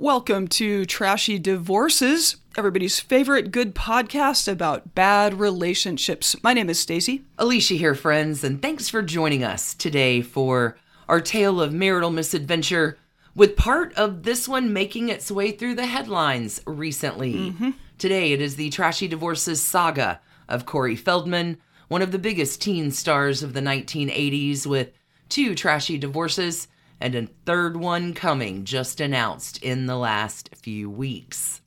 Welcome to Trashy Divorces, everybody's favorite good podcast about bad relationships. My name is Stacy. Alicia here, friends, and thanks for joining us today for our tale of marital misadventure, with part of this one making its way through the headlines recently. Mm-hmm. Today, it is the Trashy Divorces saga of Corey Feldman, one of the biggest teen stars of the 1980s, with two trashy divorces and a third one coming just announced in the last few weeks.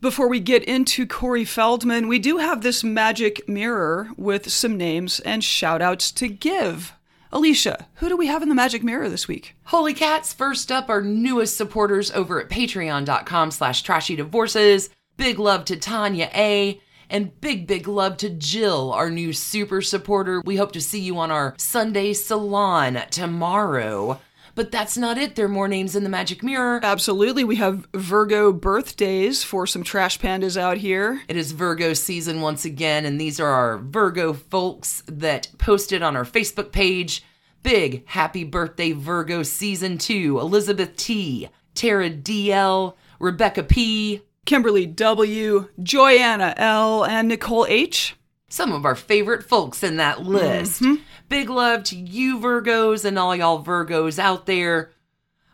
Before we get into Corey Feldman, we do have this magic mirror with some names and shout outs to give. Alicia, who do we have in the magic mirror this week? Holy cats, first up, our newest supporters over at patreon.com slash trashy divorces. Big love to Tanya A. And big, big love to Jill, our new super supporter. We hope to see you on our Sunday salon tomorrow. But that's not it. There are more names in the magic mirror. Absolutely. We have Virgo birthdays for some trash pandas out here. It is Virgo season once again, and these are our Virgo folks that posted on our Facebook page. Big happy birthday, Virgo season two. Elizabeth T, Tara DL, Rebecca P, Kimberly W., Joyanna L., and Nicole H. some of our favorite folks in that list. Mm-hmm. Big love to you, Virgos, and all y'all Virgos out there.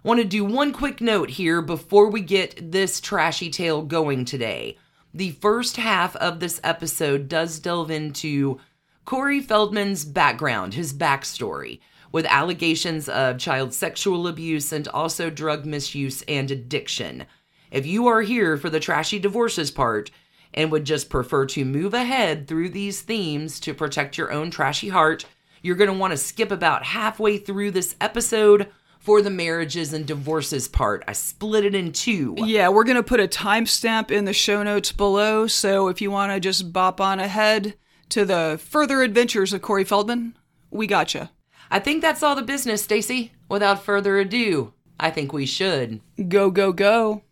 Want to do one quick note here before we get this trashy tale going today. The first half of this episode does delve into Corey Feldman's background, his backstory, with allegations of child sexual abuse and also drug misuse and addiction. If you are here for the trashy divorces part and would just prefer to move ahead through these themes to protect your own trashy heart, you're going to want to skip about halfway through this episode for the marriages and divorces part. I split it in two. Yeah, we're going to put a timestamp in the show notes below. So if you want to just bop on ahead to the further adventures of Corey Feldman, we gotcha. I think that's all the business, Stacy. Without further ado, I think we should. Go, go, go.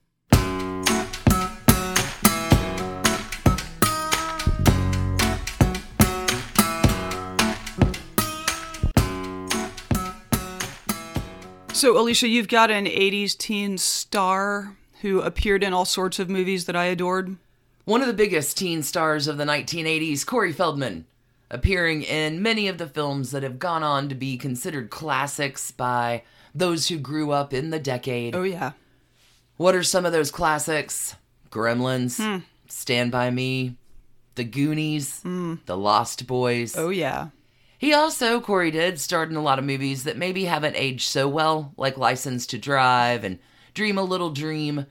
So, Alicia, you've got an 80s teen star who appeared in all sorts of movies that I adored. One of the biggest teen stars of the 1980s, Corey Feldman, appearing in many of the films that have gone on to be considered classics by those who grew up in the decade. Oh, yeah. What are some of those classics? Gremlins, hmm. Stand By Me, The Goonies, hmm. The Lost Boys. Oh, yeah. He also, Corey did, starred in a lot of movies that maybe haven't aged so well, like License to Drive and Dream a Little Dream.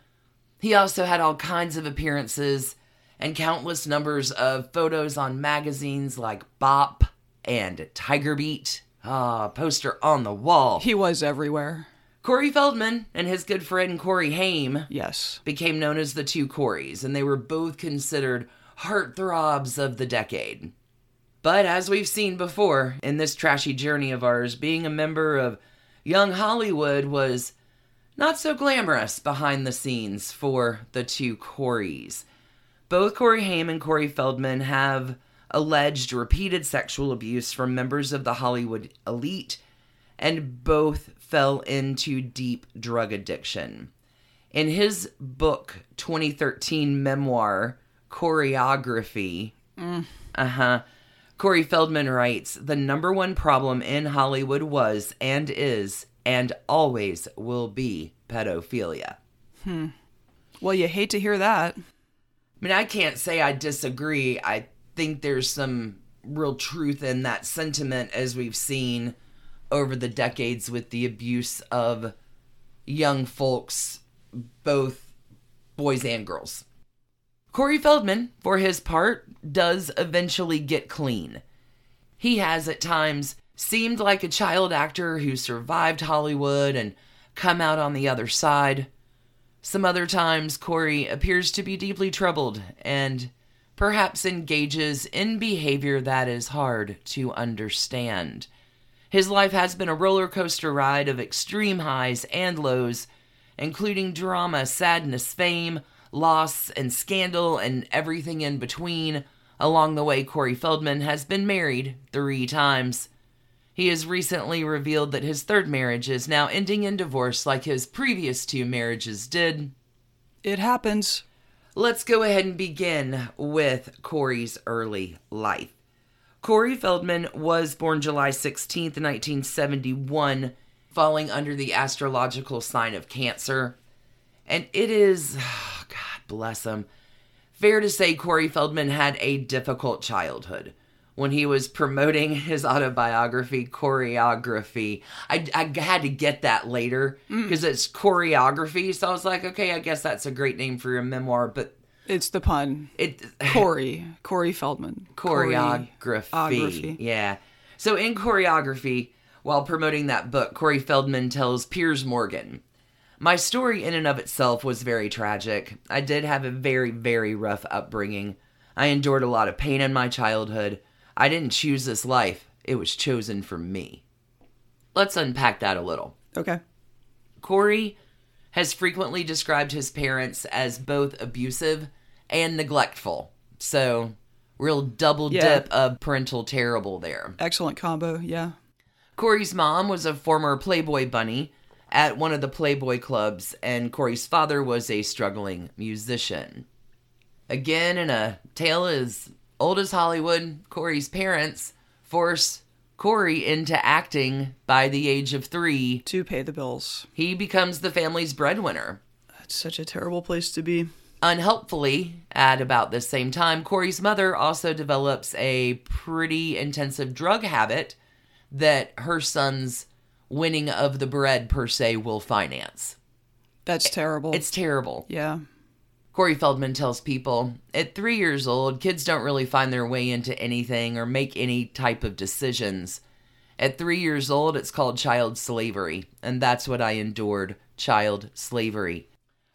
He also had all kinds of appearances and countless numbers of photos on magazines like Bop and Tiger Beat. Ah, poster on the wall. He was everywhere. Corey Feldman and his good friend Corey Haim Yes. became known as the two Coreys, and they were both considered heartthrobs of the decade. But as we've seen before in this trashy journey of ours, being a member of young Hollywood was not so glamorous behind the scenes for the two Coreys. Both Corey Haim and Corey Feldman have alleged repeated sexual abuse from members of the Hollywood elite, and both fell into deep drug addiction. In his book 2013 memoir, Coreyography, uh huh, Corey Feldman writes The number one problem in Hollywood was and is and always will be pedophilia. Hmm. Well, you hate to hear that. I mean, I can't say I disagree. I think there's some real truth in that sentiment as we've seen over the decades with the abuse of young folks, both boys and girls. Corey Feldman, for his part, does eventually get clean. He has at times seemed like a child actor who survived Hollywood and come out on the other side. Some other times, Corey appears to be deeply troubled and perhaps engages in behavior that is hard to understand. His life has been a roller coaster ride of extreme highs and lows, including drama, sadness, fame, loss, and scandal, and everything in between. Along the way, Corey Feldman has been married three times. He has recently revealed that his third marriage is now ending in divorce like his previous two marriages did. It happens. Let's go ahead and begin with Corey's early life. Corey Feldman was born July 16th, 1971, falling under the astrological sign of Cancer. And it is, oh God bless him, fair to say Corey Feldman had a difficult childhood. When he was promoting his autobiography, Coreyography, I, I had to get that later mm. because it's choreography. So I was like, okay, I guess that's a great name for your memoir, but It's the pun. it Corey. Corey Feldman. choreography. Choreography. Yeah. So in choreography, while promoting that book, Corey Feldman tells Piers Morgan, My story in and of itself was very tragic. I did have a very, very rough upbringing. I endured a lot of pain in my childhood. I didn't choose this life, it was chosen for me. Let's unpack that a little. Okay. Corey has frequently described his parents as both abusive and neglectful. So, real double Yeah. dip of parental terrible there. Excellent combo. Yeah. Corey's mom was a former Playboy bunny at one of the Playboy clubs, and Corey's father was a struggling musician. Again, in a tale as old as Hollywood, Corey's parents force Corey into acting by the age of three. To pay the bills. He becomes the family's breadwinner. That's such a terrible place to be. Unhelpfully, at about the same time, Corey's mother also develops a pretty intensive drug habit that her son's winning of the bread, per se, will finance. That's terrible. It's terrible. yeah. Corey Feldman tells people at three years old, kids don't really find their way into anything or make any type of decisions. At three years old, it's called child slavery, and that's what I endured child slavery.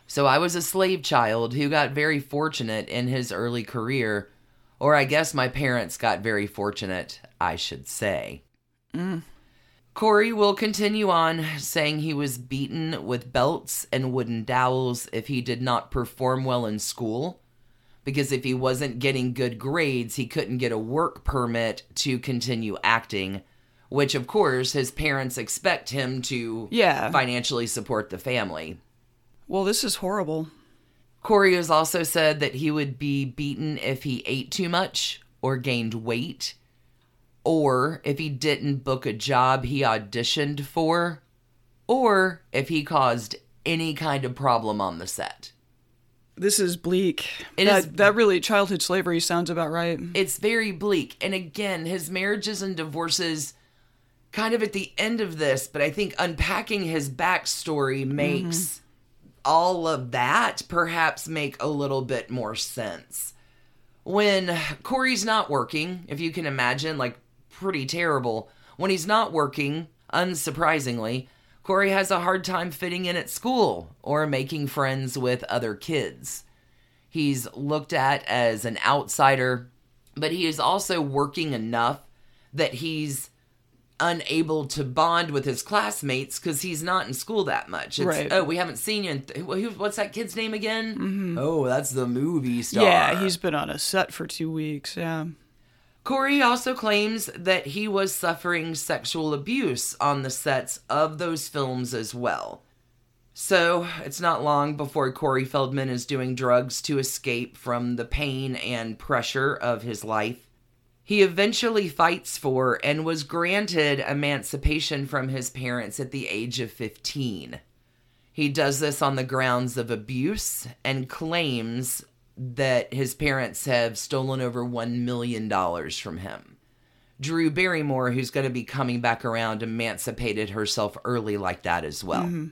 So I was a slave child who got very fortunate in his early career, or I guess my parents got very fortunate, I should say. Mm. Corey will continue on saying he was beaten with belts and wooden dowels if he did not perform well in school. Because if he wasn't getting good grades, he couldn't get a work permit to continue acting, which of course his parents expect him to Yeah. financially support the family. Well, this is horrible. Corey has also said that he would be beaten if he ate too much or gained weight, or if he didn't book a job he auditioned for, or if he caused any kind of problem on the set. This is bleak. It that, is- that really childhood slavery sounds about right. It's very bleak. And again, his marriages and divorces kind of at the end of this, but I think unpacking his backstory makes mm-hmm. all of that perhaps make a little bit more sense. When Corey's not working, if you can imagine, like pretty terrible, when he's not working, unsurprisingly, Corey has a hard time fitting in at school or making friends with other kids. He's looked at as an outsider, but he is also working enough that he's unable to bond with his classmates because he's not in school that much. It's, Right. Oh, we haven't seen you. In th- what's that kid's name again? Mm-hmm. Oh, that's the movie star. Yeah, he's been on a set for two weeks. Yeah. Corey also claims that he was suffering sexual abuse on the sets of those films as well. So, it's not long before Corey Feldman is doing drugs to escape from the pain and pressure of his life. He eventually fights for and was granted emancipation from his parents at the age of 15. He does this on the grounds of abuse and claims that his parents have stolen over $1 million from him. Drew Barrymore, who's going to be coming back around, emancipated herself early like that as well. Mm-hmm.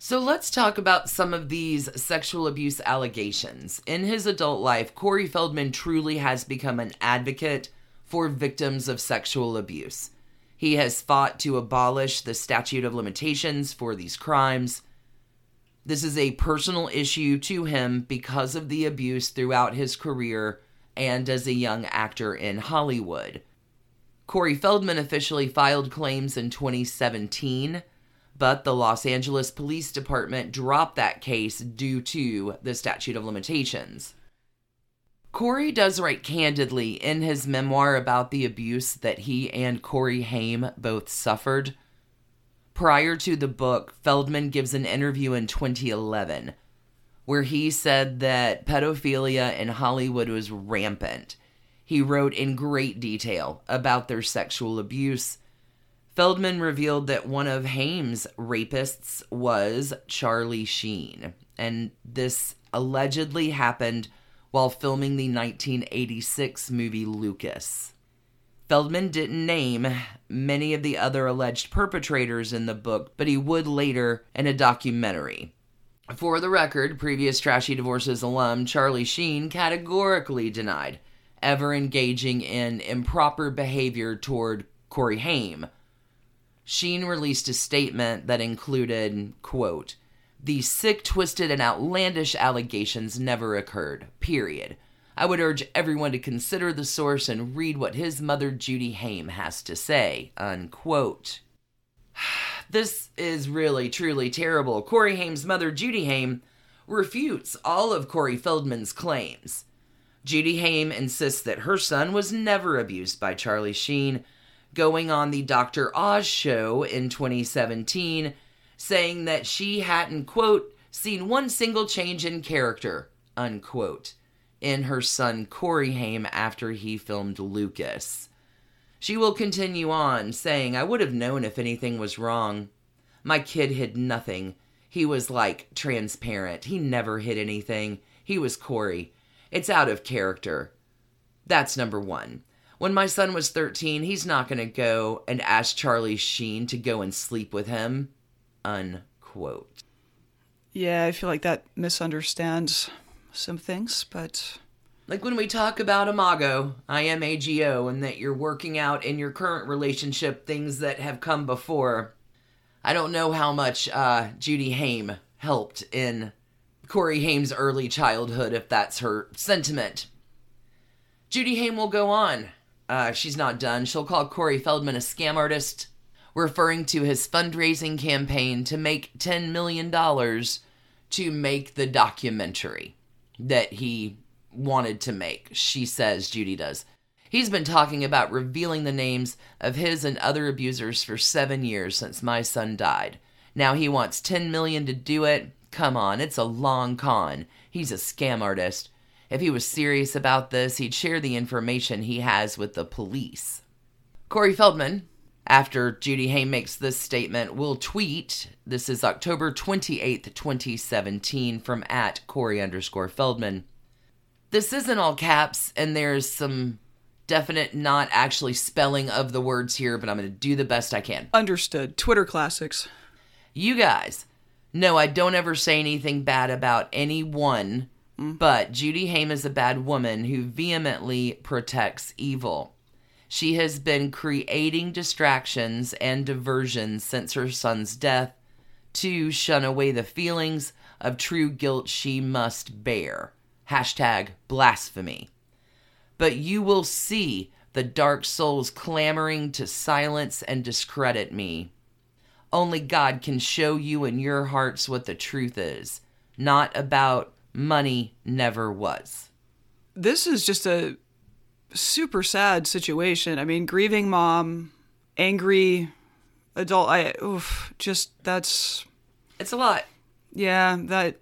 So let's talk about some of these sexual abuse allegations. In his adult life, Corey Feldman truly has become an advocate for victims of sexual abuse. He has fought to abolish the statute of limitations for these crimes. This is a personal issue to him because of the abuse throughout his career and as a young actor in Hollywood. Corey Feldman officially filed claims in 2017, but the Los Angeles Police Department dropped that case due to the statute of limitations. Corey does write candidly in his memoir about the abuse that he and Corey Haim both suffered. Prior to the book, Feldman gives an interview in 2011 where he said that pedophilia in Hollywood was rampant. He wrote in great detail about their sexual abuse. Feldman revealed that one of Haim's rapists was Charlie Sheen, and this allegedly happened while filming the 1986 movie Lucas. Feldman didn't name many of the other alleged perpetrators in the book, but he would later in a documentary. For the record, previous Trashy Divorces alum Charlie Sheen categorically denied ever engaging in improper behavior toward Corey Haim. Sheen released a statement that included, quote, these sick, twisted, and outlandish allegations never occurred. Period. I would urge everyone to consider the source and read what his mother Judy Haim has to say. Unquote. This is really, truly terrible. Corey Haim's mother, Judy Haim, refutes all of Corey Feldman's claims. Judy Haim insists that her son was never abused by Charlie Sheen, going on the Dr. Oz show in 2017 saying that she hadn't, quote, seen one single change in character, unquote, in her son Corey Haim after he filmed Lucas. She will continue on, saying, I would have known if anything was wrong. My kid hid nothing. He was like transparent. He never hid anything. He was Corey. It's out of character. That's number one. When my son was 13, he's not going to go and ask Charlie Sheen to go and sleep with him unquote. Yeah, I feel like that misunderstands some things, but. Like when we talk about Imago, I am AGO, and that you're working out in your current relationship things that have come before. I don't know how much uh, Judy Haim helped in Corey Haim's early childhood, if that's her sentiment. Judy Haim will go on. Uh, she's not done. She'll call Corey Feldman a scam artist, referring to his fundraising campaign to make $10 million to make the documentary that he wanted to make. She says, Judy does. He's been talking about revealing the names of his and other abusers for seven years since my son died. Now he wants 10 million to do it. Come on, it's a long con. He's a scam artist. If he was serious about this, he'd share the information he has with the police. Corey Feldman, after Judy Haim makes this statement, we'll tweet. This is October 28th, 2017, from at Corey underscore Feldman. This isn't all caps, and there's some definite not actually spelling of the words here, but I'm going to do the best I can. Understood. Twitter classics. You guys No, I don't ever say anything bad about anyone, mm. but Judy Haim is a bad woman who vehemently protects evil. She has been creating distractions and diversions since her son's death to shun away the feelings of true guilt she must bear. Hashtag blasphemy. But you will see the dark souls clamoring to silence and discredit me. Only God can show you in your hearts what the truth is, not about money never was. This is just a super sad situation. I mean, grieving mom, angry adult. I oof, just that's it's a lot. Yeah, that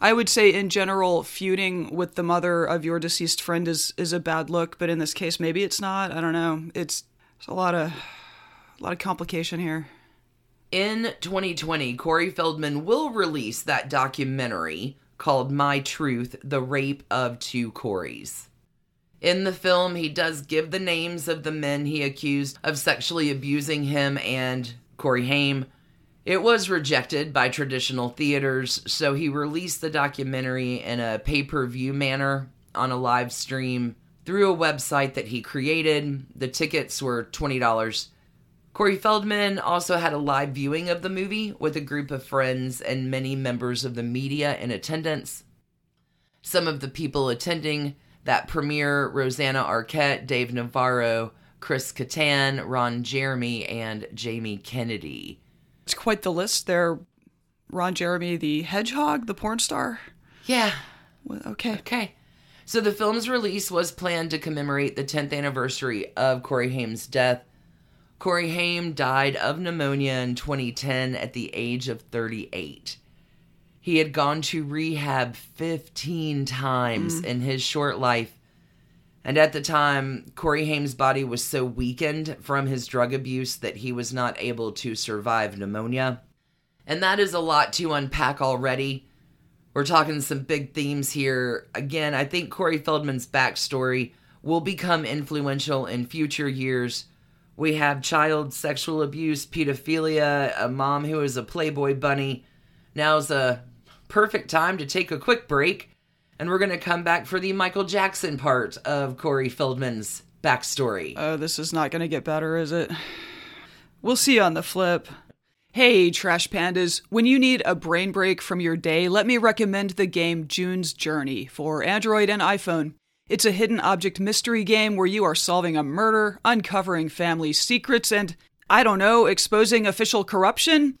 I would say in general feuding with the mother of your deceased friend is is a bad look, but in this case maybe it's not. I don't know. It's, it's a lot of a lot of complication here. In 2020, Corey Feldman will release that documentary called My Truth: The Rape of Two Coreys. In the film, he does give the names of the men he accused of sexually abusing him and Corey Haim. It was rejected by traditional theaters, so he released the documentary in a pay per view manner on a live stream through a website that he created. The tickets were $20. Corey Feldman also had a live viewing of the movie with a group of friends and many members of the media in attendance. Some of the people attending that premiere Rosanna Arquette, Dave Navarro, Chris Kattan, Ron Jeremy, and Jamie Kennedy. It's quite the list there. Ron Jeremy, the hedgehog, the porn star. Yeah. Okay. Okay. So the film's release was planned to commemorate the 10th anniversary of Corey Haim's death. Corey Haim died of pneumonia in 2010 at the age of 38. He had gone to rehab 15 times mm. in his short life. And at the time, Corey Haim's body was so weakened from his drug abuse that he was not able to survive pneumonia. And that is a lot to unpack already. We're talking some big themes here. Again, I think Corey Feldman's backstory will become influential in future years. We have child sexual abuse, pedophilia, a mom who is a Playboy bunny. Now's a perfect time to take a quick break, and we're going to come back for the Michael Jackson part of Corey Feldman's backstory. Oh, this is not going to get better, is it? We'll see on the flip. Hey, Trash Pandas. When you need a brain break from your day, let me recommend the game June's Journey for Android and iPhone. It's a hidden object mystery game where you are solving a murder, uncovering family secrets, and, I don't know, exposing official corruption,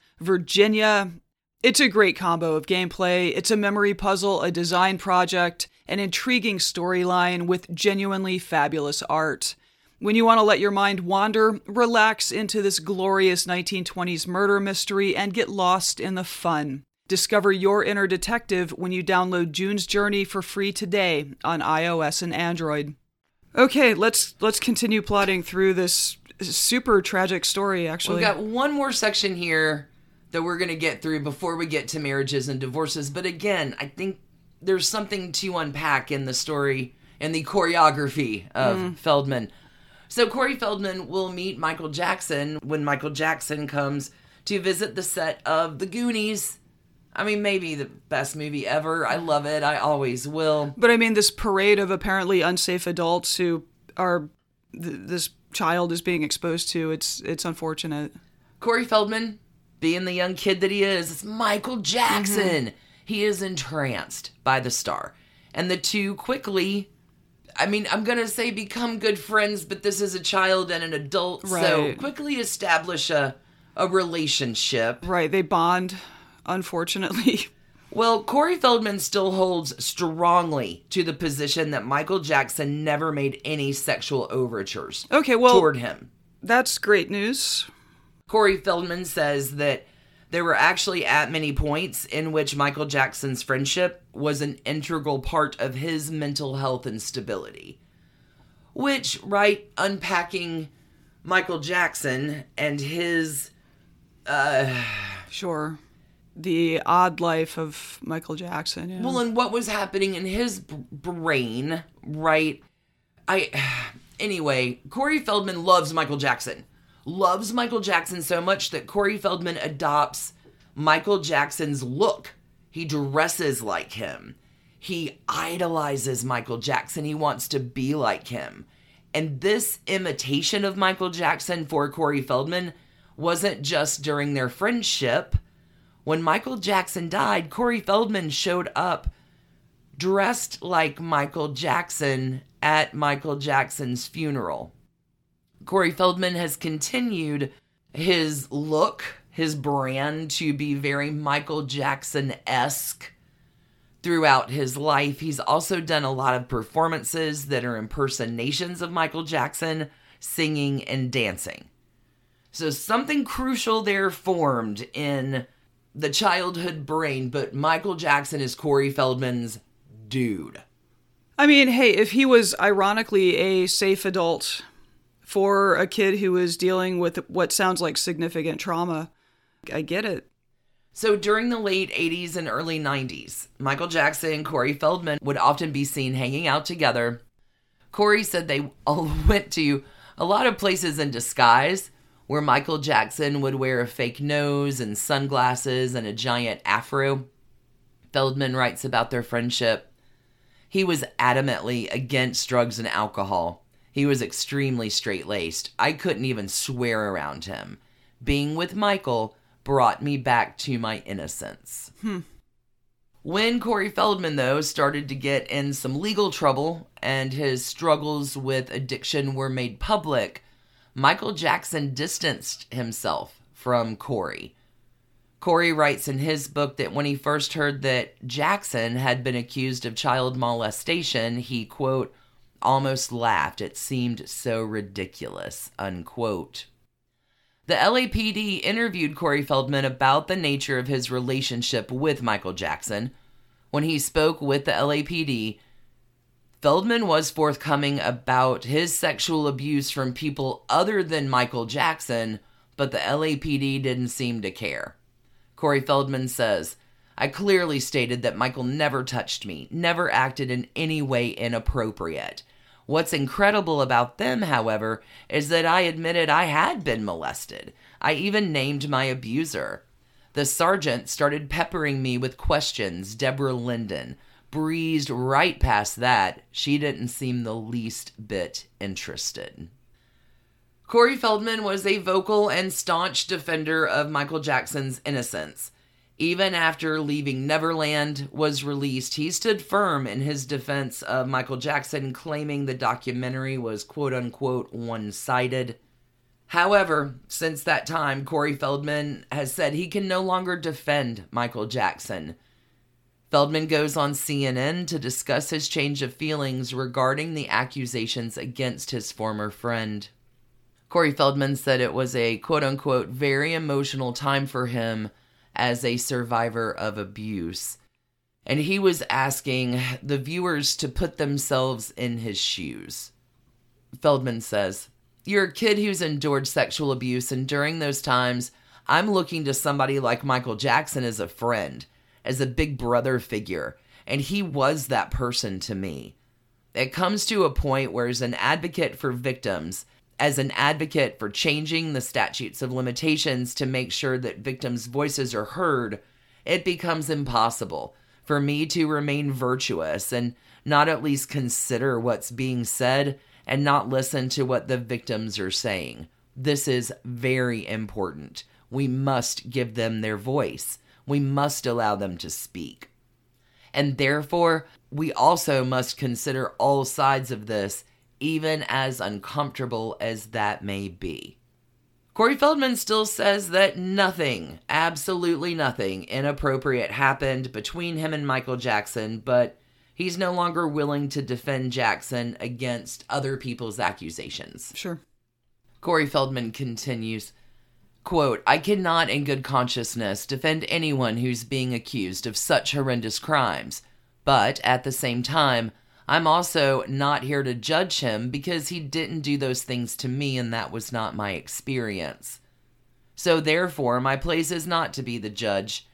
Virginia. It's a great combo of gameplay. It's a memory puzzle, a design project, an intriguing storyline with genuinely fabulous art. When you want to let your mind wander, relax into this glorious 1920s murder mystery and get lost in the fun. Discover your inner detective when you download June's Journey for free today on iOS and Android. Okay, let's let's continue plotting through this super tragic story actually. We've got one more section here that we're going to get through before we get to marriages and divorces. But again, I think there's something to unpack in the story and the choreography of mm. Feldman. So Corey Feldman will meet Michael Jackson when Michael Jackson comes to visit the set of The Goonies. I mean, maybe the best movie ever. I love it. I always will. But I mean, this parade of apparently unsafe adults who are th- this child is being exposed to. It's it's unfortunate. Corey Feldman, being the young kid that he is, it's Michael Jackson. Mm-hmm. He is entranced by the star. And the two quickly, I mean, I'm going to say become good friends, but this is a child and an adult. So quickly establish a, a relationship. Right? They bond. Unfortunately, Well, Corey Feldman still holds strongly to the position that Michael Jackson never made any sexual overtures okay. Well, toward him. that's great news. Corey Feldman says that there were actually at many points in which Michael Jackson's friendship was an integral part of his mental health and stability. Which, right, unpacking Michael Jackson and his Uh, Sure. The odd life of Michael Jackson. Yeah. well and what was happening in his brain, right? I anyway, Corey Feldman loves Michael Jackson. Loves Michael Jackson so much that Corey Feldman adopts Michael Jackson's look. He dresses like him. He idolizes Michael Jackson. He wants to be like him. And this imitation of Michael Jackson for Corey Feldman wasn't just during their friendship. When Michael Jackson died, Corey Feldman showed up dressed like Michael Jackson at Michael Jackson's funeral. Corey Feldman has continued his look, his brand to be very Michael Jackson esque throughout his life. He's also done a lot of performances that are impersonations of Michael Jackson, singing and dancing. So something crucial there formed in the childhood brain, but Michael Jackson is Corey Feldman's dude. I mean, hey, if he was ironically a safe adult for a kid who is dealing with what sounds like significant trauma, I get it. So during the late 80s and early 90s, Michael Jackson and Corey Feldman would often be seen hanging out together. Corey said they all went to a lot of places in disguise where Michael Jackson would wear a fake nose and sunglasses and a giant afro. Feldman writes about their friendship. He was adamantly against drugs and alcohol. He was extremely straight laced. I couldn't even swear around him. Being with Michael brought me back to my innocence. Hmm. When Corey Feldman, though, started to get in some legal trouble and his struggles with addiction were made public, Michael Jackson distanced himself from Corey. Corey writes in his book that when he first heard that Jackson had been accused of child molestation, he, quote, almost laughed. It seemed so ridiculous, unquote. The LAPD interviewed Corey Feldman about the nature of his relationship with Michael Jackson. When he spoke with the LAPD, Feldman was forthcoming about his sexual abuse from people other than Michael Jackson, but the LAPD didn't seem to care. Corey Feldman says, I clearly stated that Michael never touched me, never acted in any way inappropriate. What's incredible about them, however, is that I admitted I had been molested. I even named my abuser. The sergeant started peppering me with questions, Deborah Linden. Breezed right past that. She didn't seem the least bit interested. Corey Feldman was a vocal and staunch defender of Michael Jackson's innocence. Even after Leaving Neverland was released, he stood firm in his defense of Michael Jackson, claiming the documentary was quote unquote one sided. However, since that time, Corey Feldman has said he can no longer defend Michael Jackson. Feldman goes on CNN to discuss his change of feelings regarding the accusations against his former friend. Corey Feldman said it was a quote unquote very emotional time for him as a survivor of abuse. And he was asking the viewers to put themselves in his shoes. Feldman says, You're a kid who's endured sexual abuse, and during those times, I'm looking to somebody like Michael Jackson as a friend, as a big brother figure, and he was that person to me. It comes to a point where, as an advocate for victims, as an advocate for changing the statutes of limitations to make sure that victims' voices are heard, it becomes impossible for me to remain virtuous and not at least consider what's being said and not listen to what the victims are saying. This is very important. We must give them their voice. We must allow them to speak. And therefore, we also must consider all sides of this even as uncomfortable as that may be. Corey Feldman still says that nothing, absolutely nothing inappropriate happened between him and Michael Jackson, but he's no longer willing to defend Jackson against other people's accusations. Sure. Corey Feldman continues, quote, I cannot in good consciousness defend anyone who's being accused of such horrendous crimes, but at the same time, I'm also not here to judge him because he didn't do those things to me and that was not my experience. So, therefore, my place is not to be the judge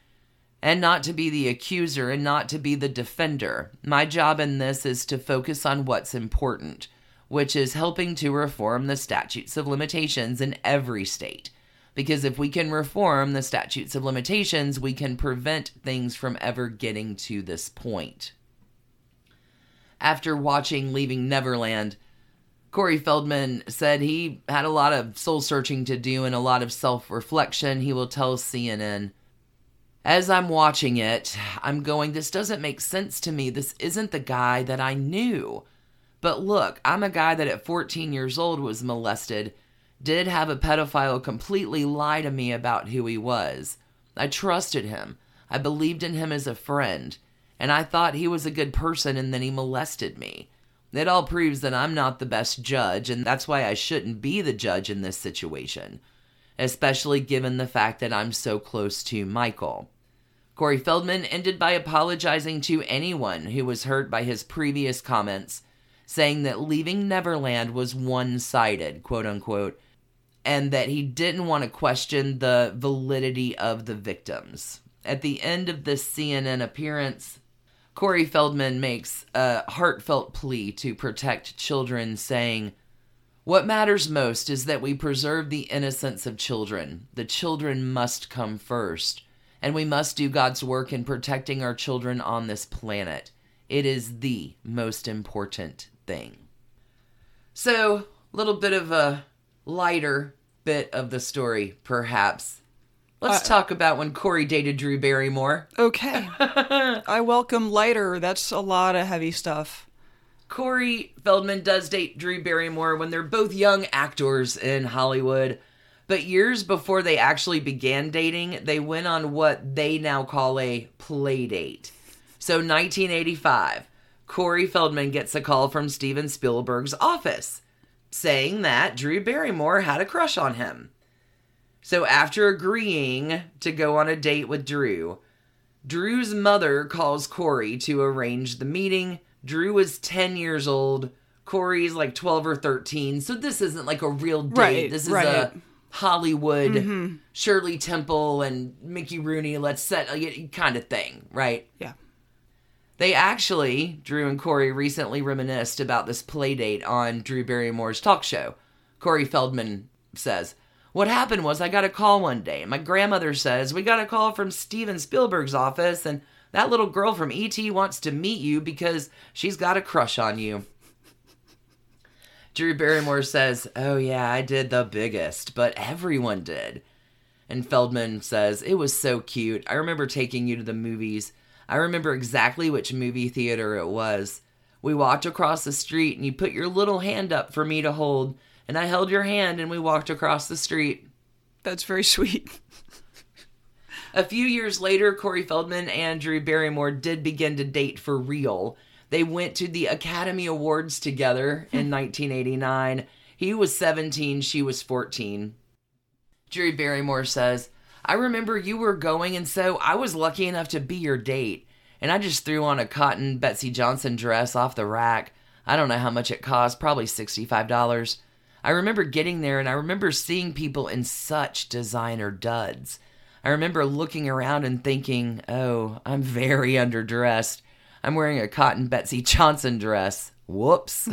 and not to be the accuser and not to be the defender. My job in this is to focus on what's important, which is helping to reform the statutes of limitations in every state. Because if we can reform the statutes of limitations, we can prevent things from ever getting to this point after watching Leaving Neverland. Corey Feldman said he had a lot of soul searching to do and a lot of self reflection. He will tell CNN. As I'm watching it, I'm going, this doesn't make sense to me. This isn't the guy that I knew. But look, I'm a guy that at 14 years old was molested, did have a pedophile completely lie to me about who he was. I trusted him. I believed in him as a friend and I thought he was a good person and then he molested me. It all proves that I'm not the best judge, and that's why I shouldn't be the judge in this situation, especially given the fact that I'm so close to Michael. Corey Feldman ended by apologizing to anyone who was hurt by his previous comments, saying that leaving Neverland was one sided, quote unquote, and that he didn't want to question the validity of the victims. At the end of this CNN appearance, Corey Feldman makes a heartfelt plea to protect children, saying, What matters most is that we preserve the innocence of children. The children must come first, and we must do God's work in protecting our children on this planet. It is the most important thing. So, a little bit of a lighter bit of the story, perhaps. Let's talk about when Corey dated Drew Barrymore. Okay. I welcome lighter. That's a lot of heavy stuff. Corey Feldman does date Drew Barrymore when they're both young actors in Hollywood. But years before they actually began dating, they went on what they now call a play date. So, 1985, Corey Feldman gets a call from Steven Spielberg's office saying that Drew Barrymore had a crush on him. So, after agreeing to go on a date with Drew, Drew's mother calls Corey to arrange the meeting. Drew is 10 years old. Corey's like 12 or 13. So, this isn't like a real date. Right, this is right. a Hollywood, mm-hmm. Shirley Temple and Mickey Rooney, let's set uh, a kind of thing, right? Yeah. They actually, Drew and Corey recently reminisced about this play date on Drew Barrymore's talk show. Corey Feldman says, What happened was I got a call one day. My grandmother says, We got a call from Steven Spielberg's office, and that little girl from E.T. wants to meet you because she's got a crush on you. Drew Barrymore says, Oh, yeah, I did the biggest, but everyone did. And Feldman says, It was so cute. I remember taking you to the movies. I remember exactly which movie theater it was. We walked across the street and you put your little hand up for me to hold, and I held your hand and we walked across the street. That's very sweet. A few years later, Corey Feldman and Drew Barrymore did begin to date for real. They went to the Academy Awards together in hmm. 1989. He was 17, she was 14. Drew Barrymore says, I remember you were going, and so I was lucky enough to be your date. And I just threw on a cotton Betsey Johnson dress off the rack. I don't know how much it cost, probably $65. I remember getting there and I remember seeing people in such designer duds. I remember looking around and thinking, oh, I'm very underdressed. I'm wearing a cotton Betsey Johnson dress. Whoops.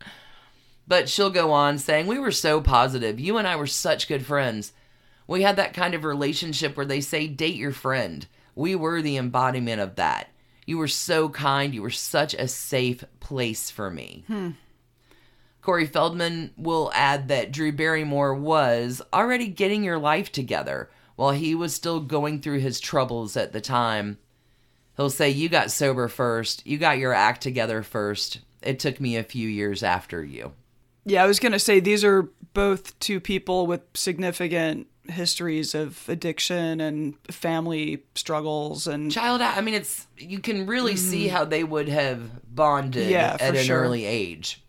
but she'll go on saying, We were so positive. You and I were such good friends. We had that kind of relationship where they say, date your friend. We were the embodiment of that. You were so kind. You were such a safe place for me. Hmm. Corey Feldman will add that Drew Barrymore was already getting your life together while he was still going through his troubles at the time. He'll say, You got sober first. You got your act together first. It took me a few years after you. Yeah, I was going to say these are both two people with significant histories of addiction and family struggles and Child, I mean, it's you can really see mm-hmm. how they would have bonded Yeah, at an sure. early age.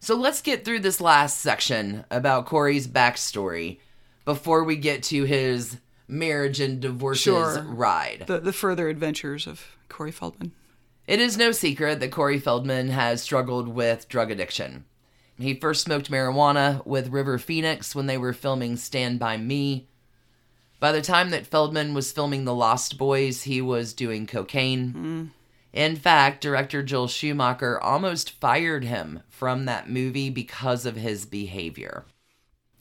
So let's get through this last section about Corey's backstory before we get to his marriage and divorces Sure. ride. the, the further adventures of Corey Feldman. It is no secret that Corey Feldman has struggled with drug addiction. He first smoked marijuana with River Phoenix when they were filming Stand By Me. By the time that Feldman was filming The Lost Boys, he was doing cocaine. Mm. In fact, director Joel Schumacher almost fired him from that movie because of his behavior.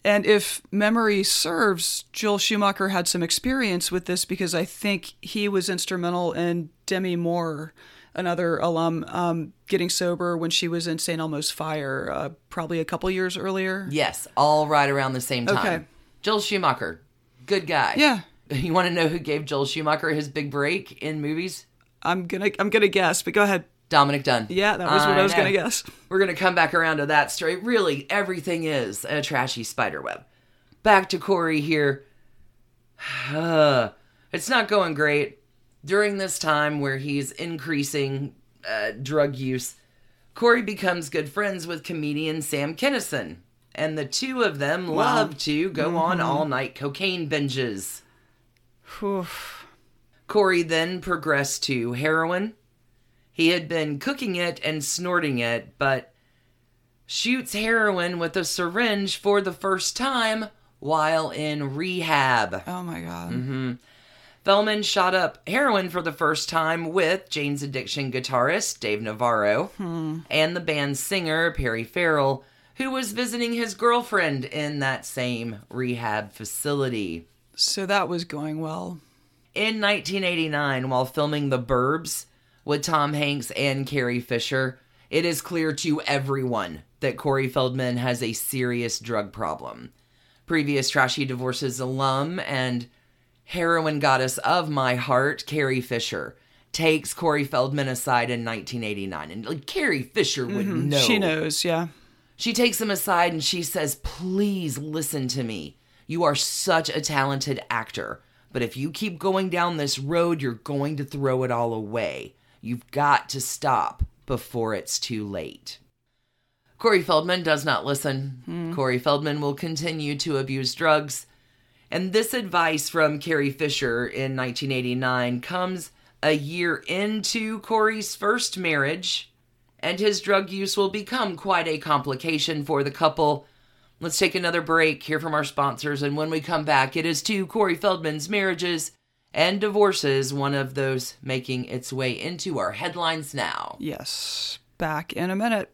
And if memory serves, Joel Schumacher had some experience with this because I think he was instrumental in Demi Moore, another alum, um, getting sober when she was in St. Elmo's Fire, uh, probably a couple years earlier. Yes, all right around the same time. Okay. Joel Schumacher, good guy. Yeah, You want to know who gave Joel Schumacher his big break in movies? I'm gonna I'm gonna guess, but go ahead. Dominick Dunne. Yeah, that was what I, was know. gonna guess. We're going to come back around to that story. Really, everything is a trashy spider web. Back to Corey here. it's not going great. During this time where he's increasing uh, drug use, Corey becomes good friends with comedian Sam Kinison. And the two of them love to go on all night cocaine binges. Whew. Corey then progressed to heroin. He had been cooking it and snorting it, but shoots heroin with a syringe for the first time while in rehab. Oh my god. Mm-hmm. Feldman shot up heroin for the first time with Jane's Addiction guitarist Dave Navarro and the band's singer Perry Farrell, who was visiting his girlfriend in that same rehab facility. So that was going well. In 1989, while filming The Burbs with Tom Hanks and Carrie Fisher, it is clear to everyone that Corey Feldman has a serious drug problem. previous Trashy Divorces alum and heroin goddess of my heart, Carrie Fisher, takes Corey Feldman aside in 1989. And like, Carrie Fisher would mm-hmm. know. She knows, yeah. She takes him aside and she says, Please listen to me. You are such a talented actor. But if you keep going down this road, you're going to throw it all away. You've got to stop before it's too late. Corey Feldman does not listen. Hmm. Corey Feldman will continue to abuse drugs. And this advice from Carrie Fisher in 1989 comes a year into Corey's first marriage, and his drug use will become quite a complication for the couple. Let's take another break, hear from our sponsors, and when we come back, it is to Corey Feldman's marriages and divorces, one of those making its way into our headlines now. Yes. Back in a minute.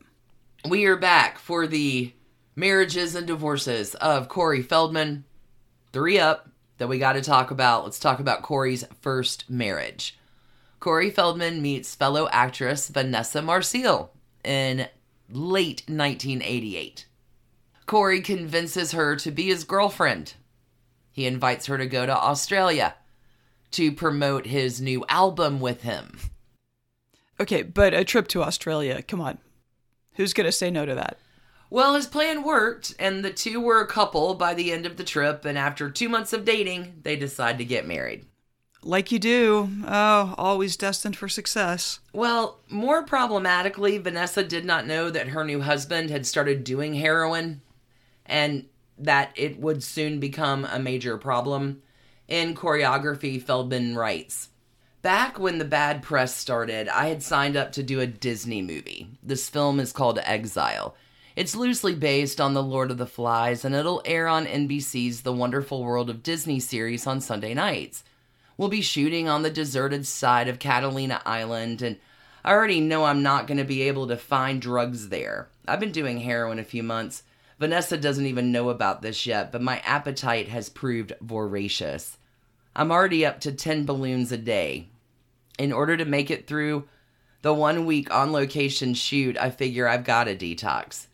We are back for the marriages and divorces of Corey Feldman. Three up that we got to talk about. Let's talk about Corey's first marriage. Corey Feldman meets fellow actress Vanessa Marcil in late 1988. Corey convinces her to be his girlfriend. He invites her to go to Australia to promote his new album with him. Okay, but a trip to Australia, come on. Who's going to say no to that? Well, his plan worked, and the two were a couple by the end of the trip, and after two months of dating, they decide to get married. Like you do. Oh, always destined for success. Well, more problematically, Vanessa did not know that her new husband had started doing heroin and that it would soon become a major problem. In Coreyography, Feldman writes Back when the bad press started, I had signed up to do a Disney movie. This film is called Exile. It's loosely based on The Lord of the Flies, and it'll air on NBC's The Wonderful World of Disney series on Sunday nights. We'll be shooting on the deserted side of Catalina Island, and I already know I'm not going to be able to find drugs there. I've been doing heroin a few months. Vanessa doesn't even know about this yet, but my appetite has proved voracious. I'm already up to 10 balloons a day. In order to make it through the one week on location shoot, I figure I've got a detox.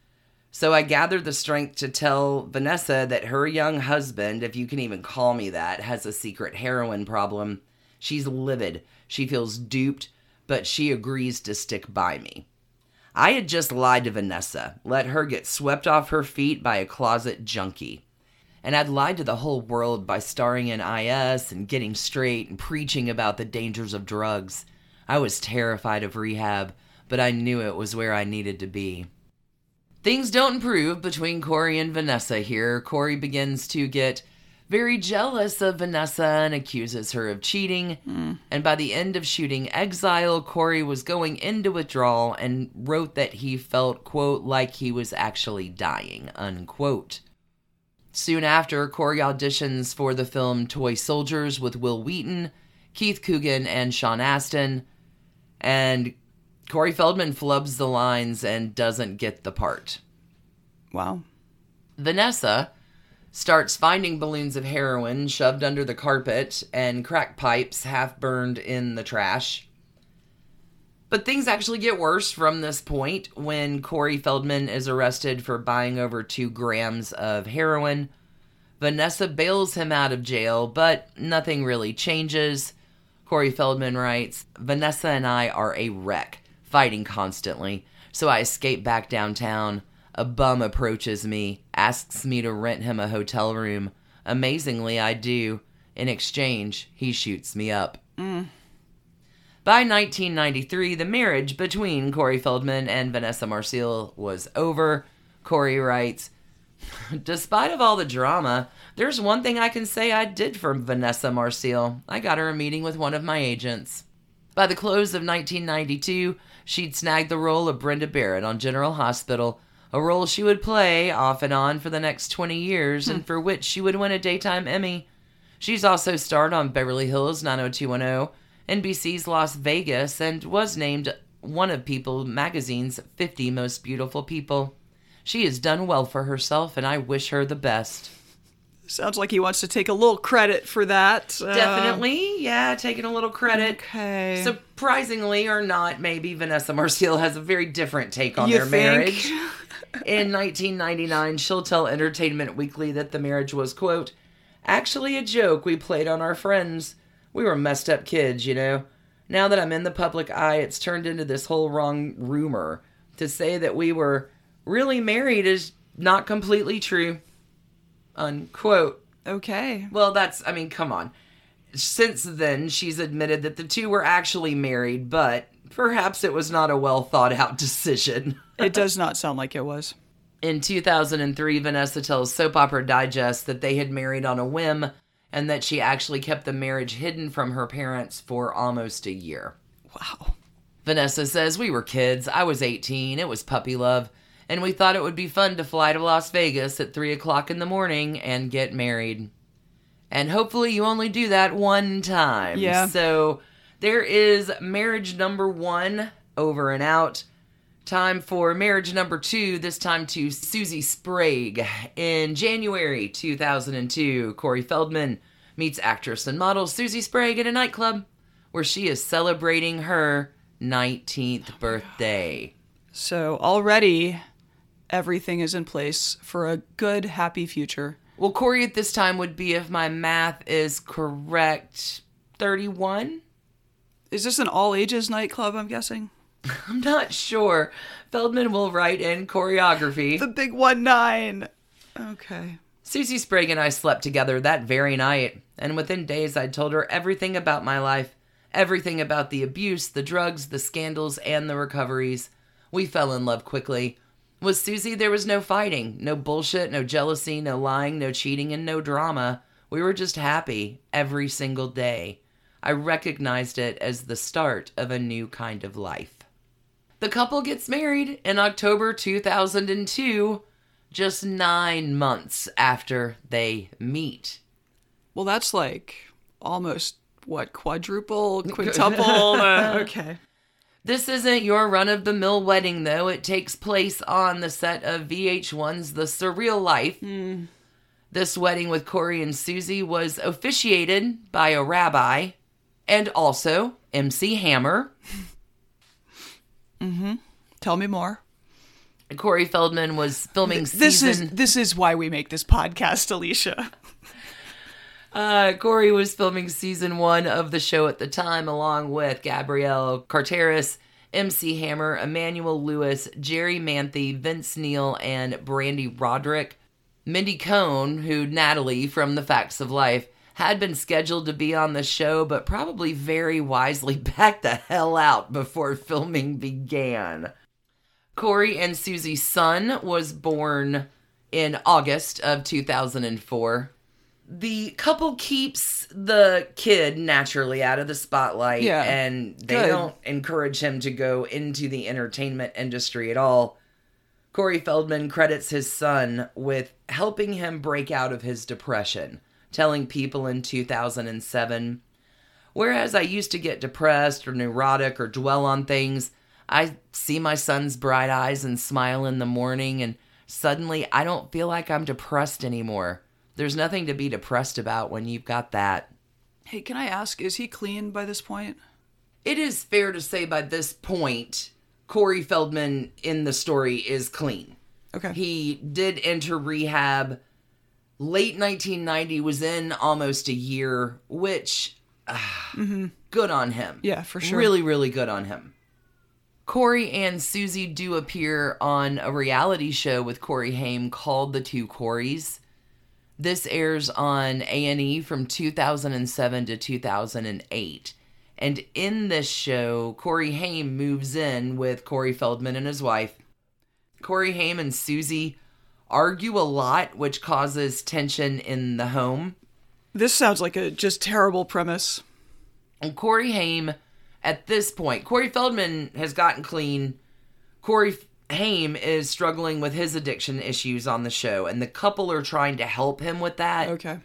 So I gathered the strength to tell Vanessa that her young husband, if you can even call me that, has a secret heroin problem. She's livid. She feels duped, but she agrees to stick by me. I had just lied to Vanessa, let her get swept off her feet by a closet junkie. And I'd lied to the whole world by starring in IS and getting straight and preaching about the dangers of drugs. I was terrified of rehab, but I knew it was where I needed to be. Things don't improve between Corey and Vanessa here. Corey begins to get very jealous of Vanessa and accuses her of cheating. And by the end of shooting Exile, Corey was going into withdrawal and wrote that he felt, quote, like he was actually dying, unquote. Soon after, Corey auditions for the film Toy Soldiers with Wil Wheaton, Keith Coogan, and Sean Astin. And Corey Feldman flubs the lines and doesn't get the part. Wow. Vanessa starts finding balloons of heroin shoved under the carpet and crack pipes half burned in the trash. But things actually get worse from this point when Corey Feldman is arrested for buying over two grams of heroin. Vanessa bails him out of jail, but nothing really changes. Corey Feldman writes Vanessa and I are a wreck, fighting constantly, so I escape back downtown. A bum approaches me, asks me to rent him a hotel room. Amazingly, I do. In exchange, he shoots me up. Mm. By 1993, the marriage between Corey Feldman and Vanessa Marcil was over. Corey writes, Despite of all the drama, there's one thing I can say I did for Vanessa Marcil. I got her a meeting with one of my agents. By the close of 1992, she'd snagged the role of Brenda Barrett on General Hospital, a role she would play off and on for the next 20 years and for which she would win a daytime Emmy. She's also starred on Beverly Hills 90210, NBC's Las Vegas, and was named one of People magazine's 50 most beautiful people. She has done well for herself, and I wish her the best. Sounds like he wants to take a little credit for that. Uh, Definitely, yeah, taking a little credit. Okay. Surprisingly or not, maybe Vanessa Marcil has a very different take on You their think? marriage. In 1999, she'll tell Entertainment Weekly that the marriage was, quote, actually a joke we played on our friends. We were messed up kids, you know. Now that I'm in the public eye, it's turned into this whole wrong rumor. To say that we were really married is not completely true. Unquote. Okay. Well, that's, I mean, come on. Since then, she's admitted that the two were actually married, but perhaps it was not a well thought out decision. It does not sound like it was. In 2003, Vanessa tells Soap Opera Digest that they had married on a whim and that she actually kept the marriage hidden from her parents for almost a year. Wow. Vanessa says, We were kids. I was 18. It was puppy love. And we thought it would be fun to fly to Las Vegas at 3 o'clock in the morning and get married. And hopefully you only do that one time. Yeah. So there is marriage number one over and out. Time for marriage number two, this time to Susie Sprague. In January 2002, Corey Feldman meets actress and model Susie Sprague at a nightclub where she is celebrating her 19th birthday. So already everything is in place for a good, happy future. Well, Corey at this time would be, if my math is correct, 31? Is this an all ages nightclub, I'm guessing? I'm not sure. Feldman will write in Coreyography. The big one nine. Okay. Susie Sprague and I slept together that very night, and within days I'd told her everything about my life, everything about the abuse, the drugs, the scandals, and the recoveries. We fell in love quickly. With Susie, there was no fighting, no bullshit, no jealousy, no lying, no cheating, and no drama. We were just happy every single day. I recognized it as the start of a new kind of life. The couple gets married in October 2002, just nine months after they meet. Well, that's like almost what quadruple, quintuple. uh, okay. This isn't your run of the mill wedding, though. It takes place on the set of VH1's The Surreal Life. This wedding with Corey and Susie was officiated by a rabbi and also MC Hammer. mm-hmm. Tell me more. Corey Feldman was filming This season. is this is why we make this podcast, Alicia. Uh, Corey was filming season one of the show at the time, along with Gabrielle Carteris, MC Hammer, Emmanuel Lewis, Jerri Manthey, Vince Neil, and Brande Roderick. Mindy Cohn, who Natalie from The Facts of Life, had been scheduled to be on the show, but probably very wisely backed the hell out before filming began. Corey and Susie's son was born in August of 2004 the couple keeps the kid naturally out of the spotlight Yeah. and they Good. don't encourage him to go into the entertainment industry at all. Corey Feldman credits his son with helping him break out of his depression, telling people in 2007 Whereas I used to get depressed or neurotic or dwell on things, I see my son's bright eyes and smile in the morning, and suddenly I don't feel like I'm depressed anymore. There's nothing to be depressed about when you've got that. Hey, can I ask, is he clean by this point? It is fair to say by this point, Corey Feldman in the story is clean. Okay. He did enter rehab late 1990, was in almost a year, which ah, good on him. Yeah, for sure. Really, really good on him. Corey and Susie do appear on a reality show with Corey Haim called The Two Coreys. This airs on A&E from 2007 to 2008. And in this show, Corey Haim moves in with Corey Feldman and his wife. Corey Haim and Susie argue a lot, which causes tension in the home. This sounds like a just terrible premise. And Corey Haim, at this point, Corey Feldman has gotten clean. Corey Haim is struggling with his addiction issues on the show, and the couple are trying to help him with that. Okay.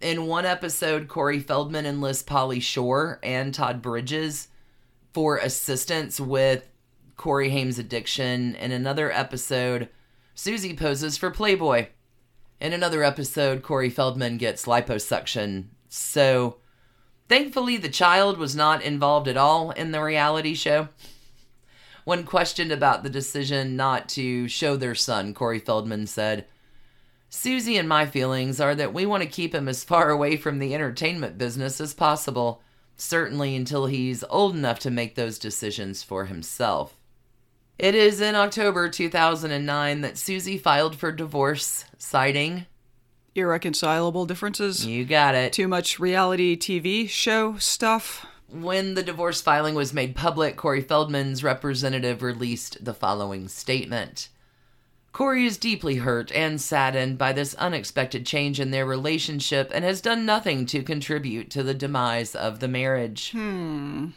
In one episode, Corey Feldman enlists Pauly Shore and Todd Bridges for assistance with Corey Haim's addiction. In another episode, Susie poses for Playboy. In another episode, Corey Feldman gets liposuction. So, thankfully, the child was not involved at all in the reality show. When questioned about the decision not to show their son, Corey Feldman said, Susie and my feelings are that we want to keep him as far away from the entertainment business as possible, certainly until he's old enough to make those decisions for himself. It is in October 2009 that Susie filed for divorce, citing, Irreconcilable differences. You got it. Too much reality TV show stuff. When the divorce filing was made public, Corey Feldman's representative released the following statement. Corey is deeply hurt and saddened by this unexpected change in their relationship and has done nothing to contribute to the demise of the marriage. Hmm.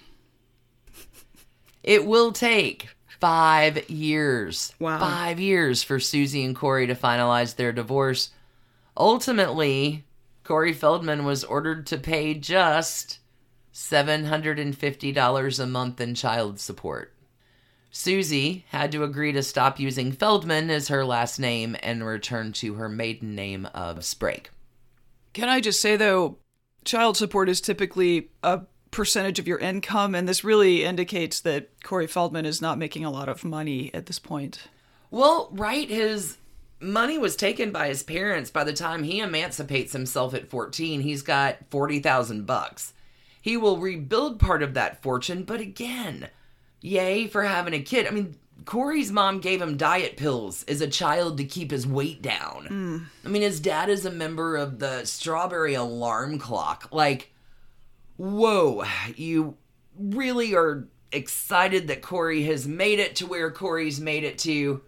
It will take five years. Wow. Five years for Susie and Corey to finalize their divorce. Ultimately, Corey Feldman was ordered to pay just $750 a month in child support. Susie had to agree to stop using Feldman as her last name and return to her maiden name of Sprague. Can I just say though, child support is typically a percentage of your income, and this really indicates that Corey Feldman is not making a lot of money at this point. Well, right, his money was taken by his parents by the time he emancipates himself at 14. He's got 40,000 bucks. He will rebuild part of that fortune, but again, yay for having a kid. I mean, Corey's mom gave him diet pills as a child to keep his weight down. Hmm. I mean, his dad is a member of the Strawberry Alarm Clock. Like, whoa, you really are excited that Corey has made it to where Corey's made it to.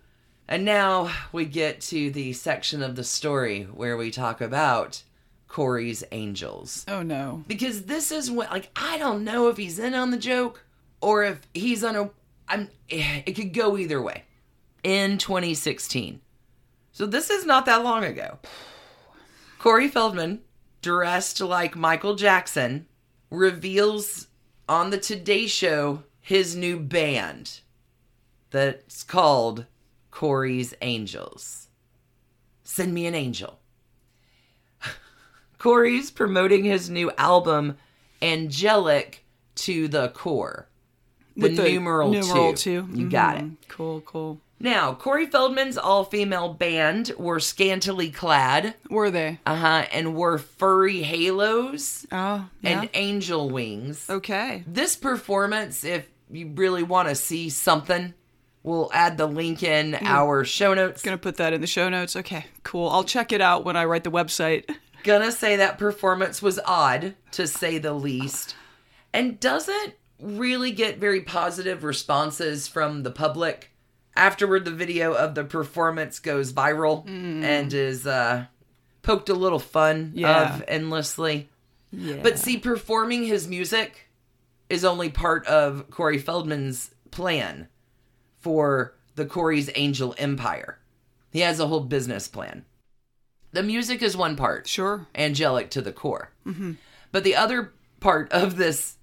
And now we get to the section of the story where we talk about Corey's angels. Oh no. Because this is what, like, I don't know if he's in on the joke or if he's on a. I'm. It could go either way. In 2016. So this is not that long ago. Corey Feldman, dressed like Michael Jackson, reveals on the Today Show his new band that's called Corey's Angels. Send me an angel. Corey's promoting his new album, Angelic to the Core. The, With numeral, numeral two. two. You got it. Mhm. Cool, cool. Now, Corey Feldman's all female band were scantily clad, Were they? uh huh, and wore furry halos Oh, yeah. and angel wings. okay. This performance, if you really want to see something, we'll add the link in our show notes. Gonna put that in the show notes. Okay, cool. I'll check it out when I write the website. Gonna say that performance was odd, to say the least, and doesn't really get very positive responses from the public. Afterward, the video of the performance goes viral and is uh, poked a little fun Yeah. of endlessly. Yeah. But see, performing his music is only part of Corey Feldman's plan for the Corey's Angel Empire. He has a whole business plan. The music is one part, sure. angelic to the core. But the other part of this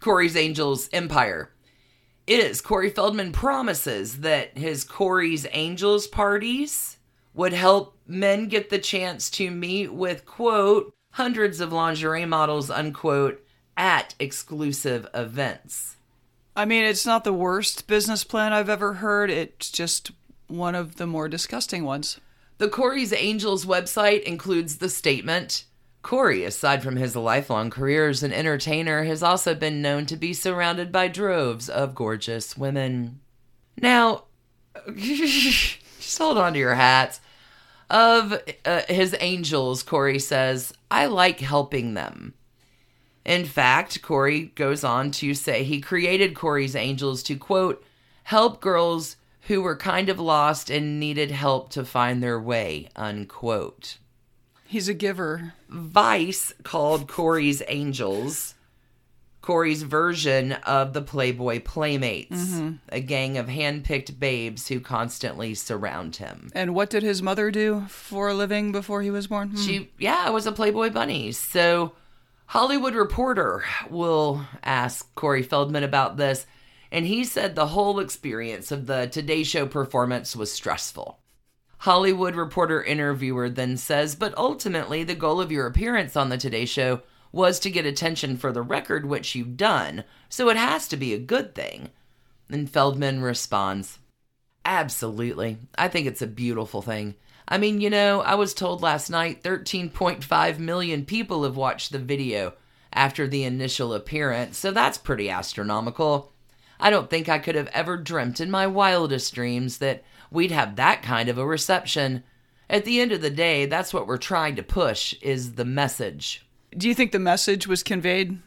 Corey's Angels Empire is Corey Feldman promises that his Corey's Angels parties would help men get the chance to meet with, quote, hundreds of lingerie models, unquote, at exclusive events. I mean, it's not the worst business plan I've ever heard. It's just one of the more disgusting ones. The Corey's Angels website includes the statement Corey, aside from his lifelong career as an entertainer, has also been known to be surrounded by droves of gorgeous women. Now, just hold on to your hats. Of uh, his angels, Corey says, I like helping them. In fact, Corey goes on to say he created Corey's Angels to, quote, help girls who were kind of lost and needed help to find their way, unquote. He's a giver. Vice called Corey's Angels Corey's version of the Playboy Playmates, a gang of hand-picked babes who constantly surround him. And what did his mother do for a living before he was born? Hmm. She, yeah, was a Playboy bunny. So, Hollywood Reporter will ask Corey Feldman about this, and he said the whole experience of the Today Show performance was stressful. Hollywood Reporter interviewer then says, but ultimately, the goal of your appearance on the Today Show was to get attention for the record, which you've done, so it has to be a good thing. And Feldman responds, Absolutely. I think it's a beautiful thing. I mean, you know, I was told last night 13.5 million people have watched the video after the initial appearance, so that's pretty astronomical. I don't think I could have ever dreamt in my wildest dreams that we'd have that kind of a reception. At the end of the day, that's what we're trying to push is the message. Do you think the message was conveyed?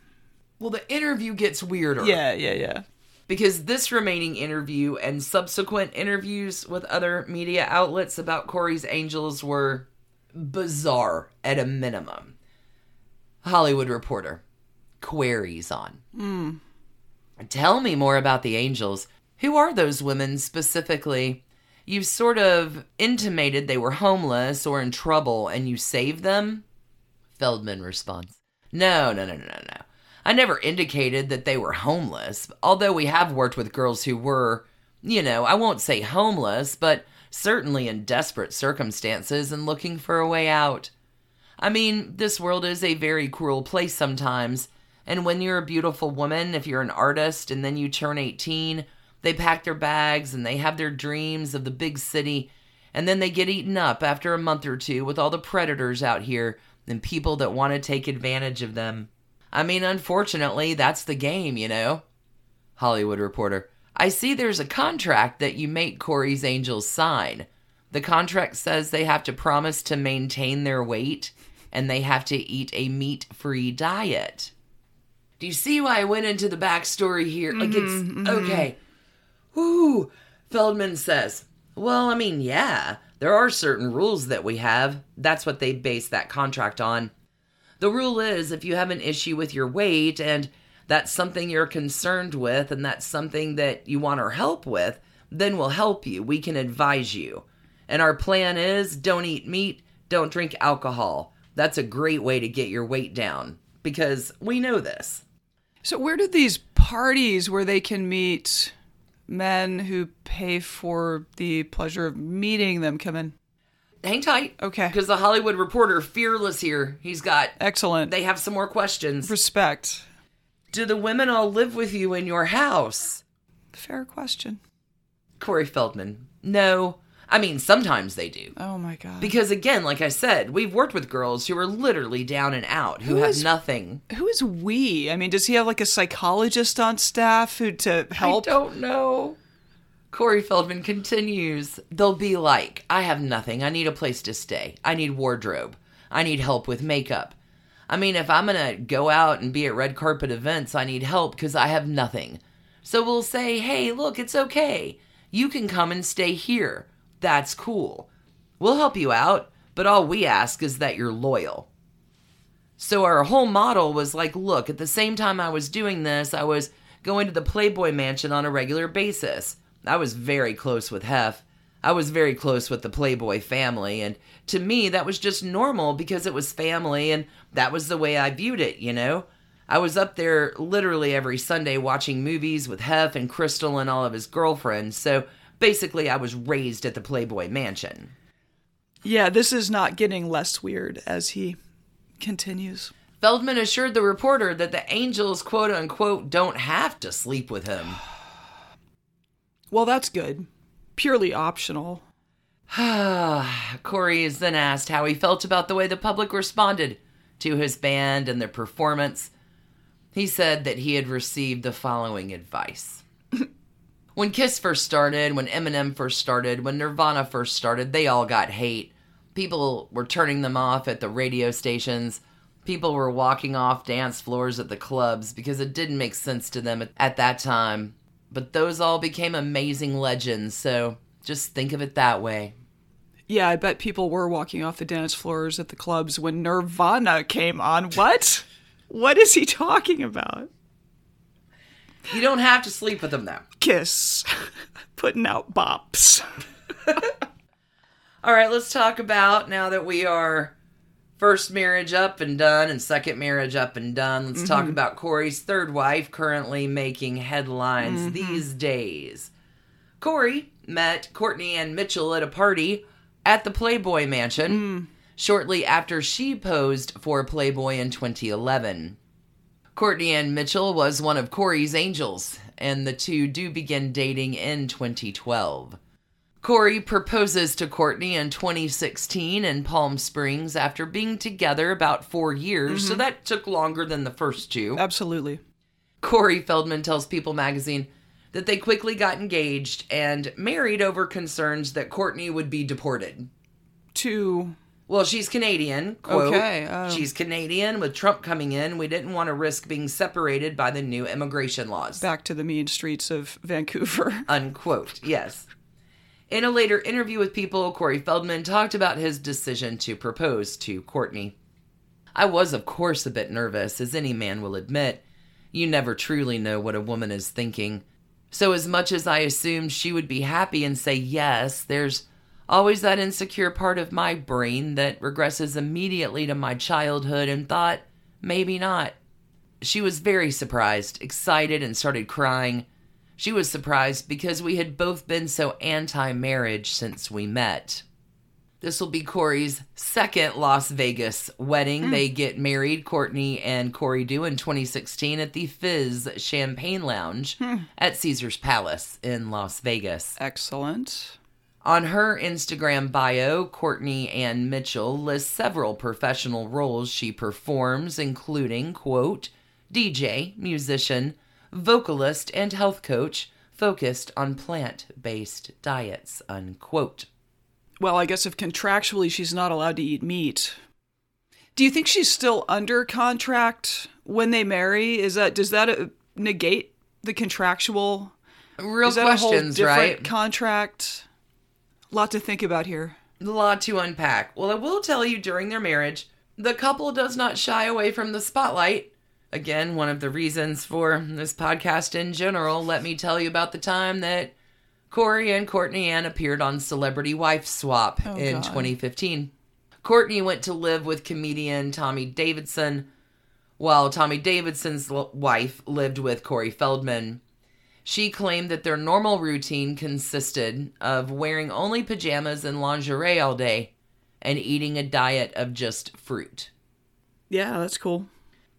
Well, the interview gets weirder. Yeah, yeah, yeah. Because this remaining interview and subsequent interviews with other media outlets about Corey's Angels were bizarre at a minimum. Hollywood Reporter queries on. Mm. Tell me more about the Angels. Who are those women specifically? You've sort of intimated they were homeless or in trouble and you saved them? Feldman responds, No, no, no, no, no, no. I never indicated that they were homeless, although we have worked with girls who were, you know, I won't say homeless, but certainly in desperate circumstances and looking for a way out. I mean, this world is a very cruel place sometimes, and when you're a beautiful woman, if you're an artist and then you turn 18, they pack their bags and they have their dreams of the big city, and then they get eaten up after a month or two with all the predators out here and people that want to take advantage of them. I mean, unfortunately, that's the game, you know? Hollywood Reporter. I see there's a contract that you make Corey's Angels sign. The contract says they have to promise to maintain their weight and they have to eat a meat free diet. Do you see why I went into the backstory here? Like, it's mm-hmm. okay. Whoo! Feldman says, Well, I mean, yeah, there are certain rules that we have. That's what they base that contract on. The rule is if you have an issue with your weight and that's something you're concerned with and that's something that you want our help with, then we'll help you. We can advise you. And our plan is don't eat meat, don't drink alcohol. That's a great way to get your weight down because we know this. So, where do these parties where they can meet men who pay for the pleasure of meeting them come in? Hang tight. Okay. Because the Hollywood Reporter, fearless here, he's got. Excellent. They have some more questions. Respect. Do the women all live with you in your house? Fair question. Corey Feldman. No. I mean, sometimes they do. Oh my god. Because again, like I said, we've worked with girls who are literally down and out, who, Who have is- nothing. Who is we? I mean, does he have like a psychologist on staff who to help? I don't know. Corey Feldman continues. They'll be like, I have nothing. I need a place to stay. I need wardrobe. I need help with makeup. I mean, if I'm going to go out and be at red carpet events, I need help because I have nothing. So we'll say, hey, look, it's okay. You can come and stay here. That's cool. We'll help you out, but all we ask is that you're loyal. So our whole model was like, look, at the same time I was doing this, I was going to the Playboy Mansion on a regular basis. I was very close with Hef. I was very close with the Playboy family, and to me, that was just normal because it was family, and that was the way I viewed it, you know? I was up there literally every Sunday watching movies with Hef and Crystal and all of his girlfriends, so basically, I was raised at the Playboy Mansion. Yeah, this is not getting less weird as he continues. Feldman assured the reporter that the angels, quote unquote, don't have to sleep with him. Well, that's good. Purely optional. Corey is then asked how he felt about the way the public responded to his band and their performance. He said that he had received the following advice. When Kiss first started, when Eminem first started, when Nirvana first started, they all got hate. People were turning them off at the radio stations. People were walking off dance floors at the clubs because it didn't make sense to them at, at that time. But those all became amazing legends, so just think of it that way. Yeah, I bet people were walking off the dance floors at the clubs when Nirvana came on. What? what is he talking about? You don't have to sleep with them now. Kiss. Putting out bops. All right, let's talk about now that we are first marriage up and done and second marriage up and done. Let's talk mm-hmm. about Corey's third wife currently making headlines mm-hmm. these days. Corey met Courtney Ann Mitchell at a party at the Playboy Mansion mm. shortly after she posed for Playboy in 2011. Courtney Ann Mitchell was one of Corey's angels, and the two do begin dating in 2012. Corey proposes to Courtney in 2016 in Palm Springs after being together about four years, so mm-hmm. that took longer than the first two. Absolutely. Corey Feldman tells People magazine that they quickly got engaged and married over concerns that Courtney would be deported. To Well, she's Canadian. Quote, Okay, oh. She's Canadian. With Trump coming in, we didn't want to risk being separated by the new immigration laws. back to the mean streets of Vancouver. Unquote. Yes. In a later interview with People, Corey Feldman talked about his decision to propose to Courtney. I was, of course, a bit nervous, as any man will admit. You never truly know what a woman is thinking. So, as much as I assumed she would be happy and say yes, there's always that insecure part of my brain that regresses immediately to my childhood and thought, maybe not. She was very surprised, excited, and started crying. She was surprised because we had both been so anti marriage since we met. This will be Corey's second Las Vegas wedding. Mm. They get married, Courtney and Corey do, in 2016 at the Fizz Champagne Lounge hmm. at Caesar's Palace in Las Vegas. Excellent. On her Instagram bio, Courtney Ann Mitchell lists several professional roles she performs, including, quote, DJ, musician, vocalist, and health coach focused on plant based diets, unquote. Well, I guess if contractually she's not allowed to eat meat, do you think she's still under contract when they marry? Is that does that uh, negate the contractual? Real is that a whole questions, different right? contract? Lot to think about here. A lot to unpack. Well, I will tell you during their marriage, the couple does not shy away from the spotlight. Again, one of the reasons for this podcast in general, let me tell you about the time that Corey and Courtney Ann appeared on Celebrity Wife Swap Oh, in God. 2015. Courtney went to live with comedian Tommy Davidson, while Tommy Davidson's l- wife lived with Corey Feldman. She claimed that their normal routine consisted of wearing only pajamas and lingerie all day and eating a diet of just fruit. Yeah, that's cool.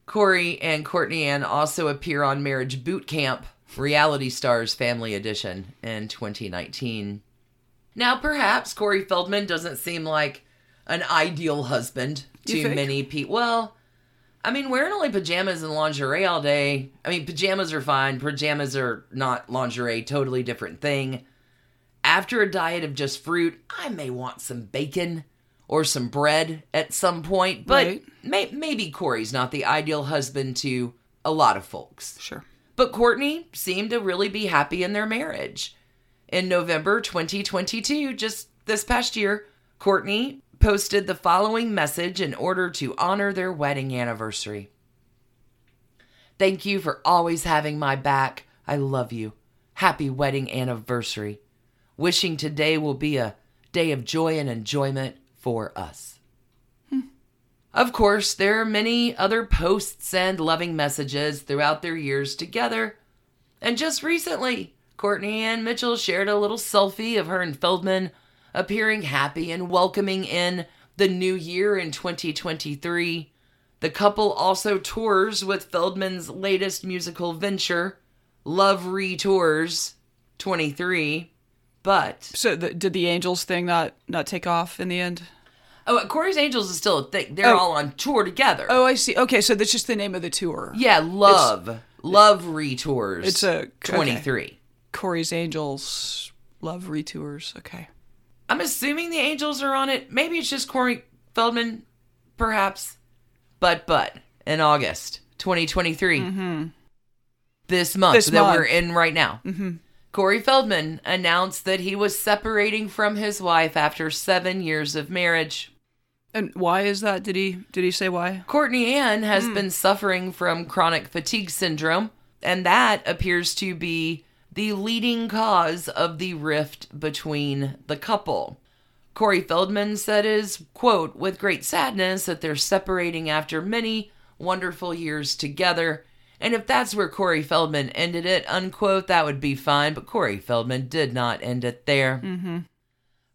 Corey and Courtney Ann also appear on Marriage Boot Camp, Reality Stars Family Edition in 2019. Now, perhaps Corey Feldman doesn't seem like an ideal husband to many people. Well, I mean, wearing only pajamas and lingerie all day. I mean, pajamas are fine. Pajamas are not lingerie, totally different thing. After a diet of just fruit, I may want some bacon or some bread at some point, but Right. may- maybe Corey's not the ideal husband to a lot of folks. Sure. But Courtney seemed to really be happy in their marriage. In November 2022, just this past year, Courtney posted the following message in order to honor their wedding anniversary. Thank you for always having my back. I love you. Happy wedding anniversary. Wishing today will be a day of joy and enjoyment for us. Hmm. Of course, there are many other posts and loving messages throughout their years together. And just recently, Courtney Ann Mitchell shared a little selfie of her and Feldman appearing happy and welcoming in the new year in 2023. The couple also tours with Feldman's latest musical venture, Love Retours 23. But So, the, did the Angels thing not not take off in the end? oh, uh, Corey's Angels is still a thing. They're Oh. all on tour together. Oh, I see. Okay, so that's just the name of the tour. Yeah, love. love retours. It's a- okay. 23. Corey's Angels Love Retours. Okay. I'm assuming the Angels are on it. Maybe it's just Corey Feldman, perhaps. But, but, in August 2023, this month Mm-hmm. This that month. we're in right now, Corey Feldman announced that he was separating from his wife after seven years of marriage. And why is that? Did he did he say why? Courtney Ann has Hmm. been suffering from chronic fatigue syndrome, and that appears to be the leading cause of the rift between the couple. Corey Feldman said is, quote, with great sadness, that they're separating after many wonderful years together. And if that's where Corey Feldman ended it, unquote, that would be fine, but Corey Feldman did not end it there. Mm-hmm.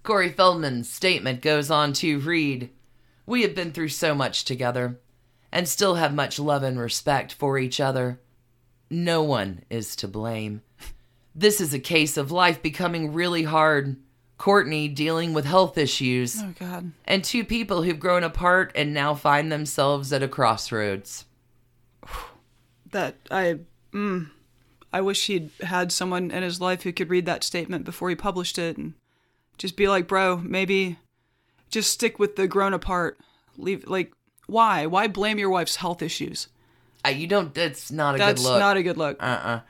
Corey Feldman's statement goes on to read We have been through so much together and still have much love and respect for each other. no one is to blame. This is a case of life becoming really hard. Courtney dealing with health issues, Oh God. and two people who've grown apart and now find themselves at a crossroads. That I mm, I wish he'd had someone in his life who could read that statement before he published it and just be like, bro, maybe just stick with the grown apart. Leave like why? Why blame your wife's health issues? Uh, you don't. That's not a That's good look. That's not a good look. Uh-uh.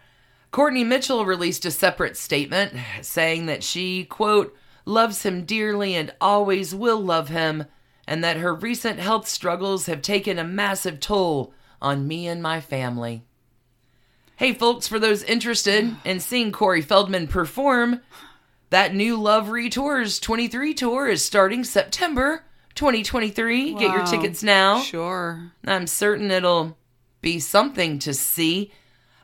Courtney Mitchell released a separate statement saying that she, quote, loves him dearly and always will love him, and that her recent health struggles have taken a massive toll on me and my family. Hey, folks, for those interested in seeing Corey Feldman perform, that new Love Retours 23 tour is starting September 2023. Get your tickets now. Sure. I'm certain it'll be something to see.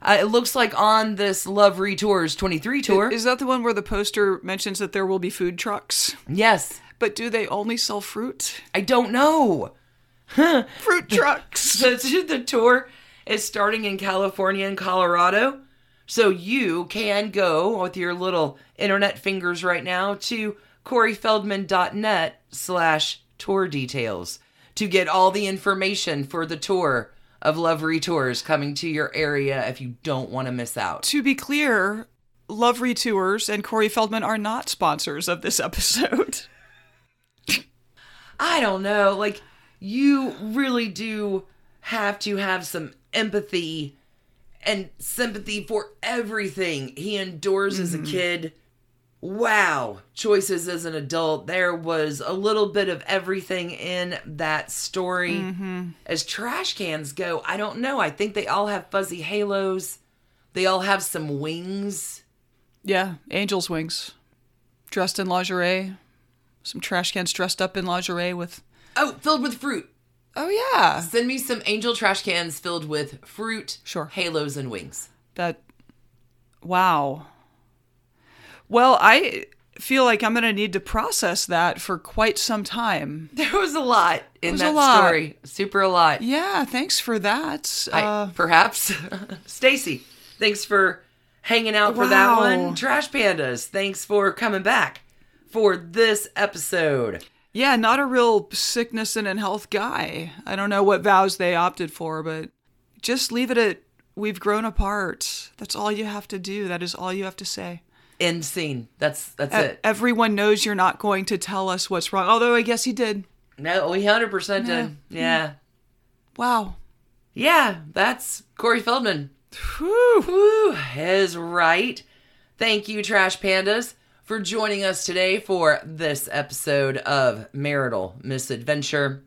Uh, it looks like on this Love Retours 23 tour. Is that the one where the poster mentions that there will be food trucks? yes. But do they only sell fruit? I don't know. Fruit trucks. So the tour is starting in California and Colorado. So you can go with your little internet fingers right now to coreyfeldman.net slash tour details to get all the information for the tour of Love Retours coming to your area if you don't want to miss out. to be clear, Love Retours and Corey Feldman are not sponsors of this episode. I don't know. Like, you really do have to have some empathy and sympathy for everything he endures as a mm-hmm. kid. Wow. Choices as an adult. There was a little bit of everything in that story. Mm-hmm. As trash cans go, I don't know. I think they all have fuzzy halos, they all have some wings. Yeah, angel's wings. Dressed in lingerie. Some trash cans dressed up in lingerie with. Oh, filled with fruit. Oh, yeah. Send me some angel trash cans filled with fruit, Sure. halos, and wings. That. Wow. Well, I feel like I'm going to need to process that for quite some time. There was a lot in that a lot. story. Super a lot. Yeah, thanks for that. I, Uh, perhaps. Stacy, thanks for hanging out for that one. Trash Pandas, thanks for coming back for this episode. yeah, not a real sickness and in health guy. I don't know what vows they opted for, but just leave it at we've grown apart. That's all you have to do. That is all you have to say. End scene. That's that's E- it. Everyone knows you're not going to tell us what's wrong. Although I guess he did. No, oh, we hundred percent did. Yeah. Wow. Yeah, that's Corey Feldman. Whew. Whew, is right. Thank you, Trash Pandas, for joining us today for this episode of Marital Misadventure.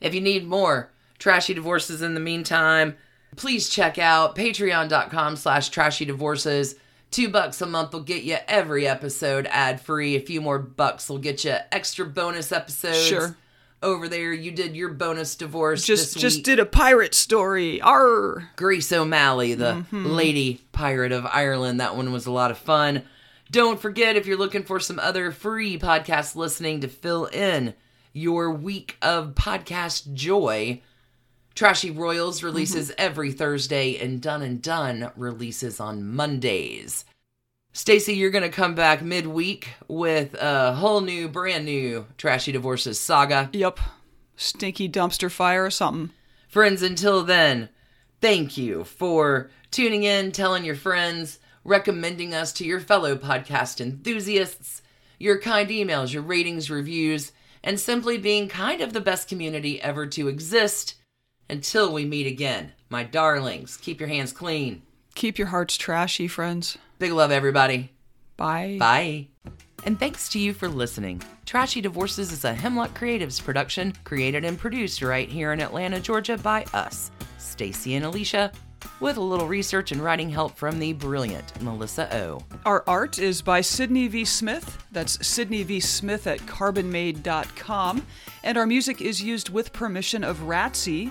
If you need more trashy divorces in the meantime, please check out patreon.com slash trashy divorces. Two bucks a month will get you every episode ad free. A few more bucks will get you extra bonus episodes. Sure. Over there, you did your bonus divorce. Just this just week. did a pirate story. Arr. Grace O'Malley, the mm-hmm. lady pirate of Ireland. That one was a lot of fun. Don't forget if you're looking for some other free podcast listening to fill in your week of podcast joy. Trashy Royals releases mm-hmm. every Thursday and Done and Done releases on Mondays. Stacy, you're going to come back midweek with a whole new, brand new Trashy Divorces saga. Yep. Stinky dumpster fire or something. Friends, until then, thank you for tuning in, telling your friends, recommending us to your fellow podcast enthusiasts, your kind emails, your ratings, reviews, and simply being kind of the best community ever to exist. Until we meet again, my darlings, keep your hands clean. Keep your hearts trashy, friends. Big love, everybody. Bye. Bye. And thanks to you for listening. Trashy Divorces is a Hemlock Creatives production, created and produced right here in Atlanta, Georgia by us, Stacy and Alicia, with a little research and writing help from the brilliant Melissa O. Our art is by Sydney V. Smith. That's Sydney V. Smith at carbonmade.com. And our music is used with permission of Ratsy.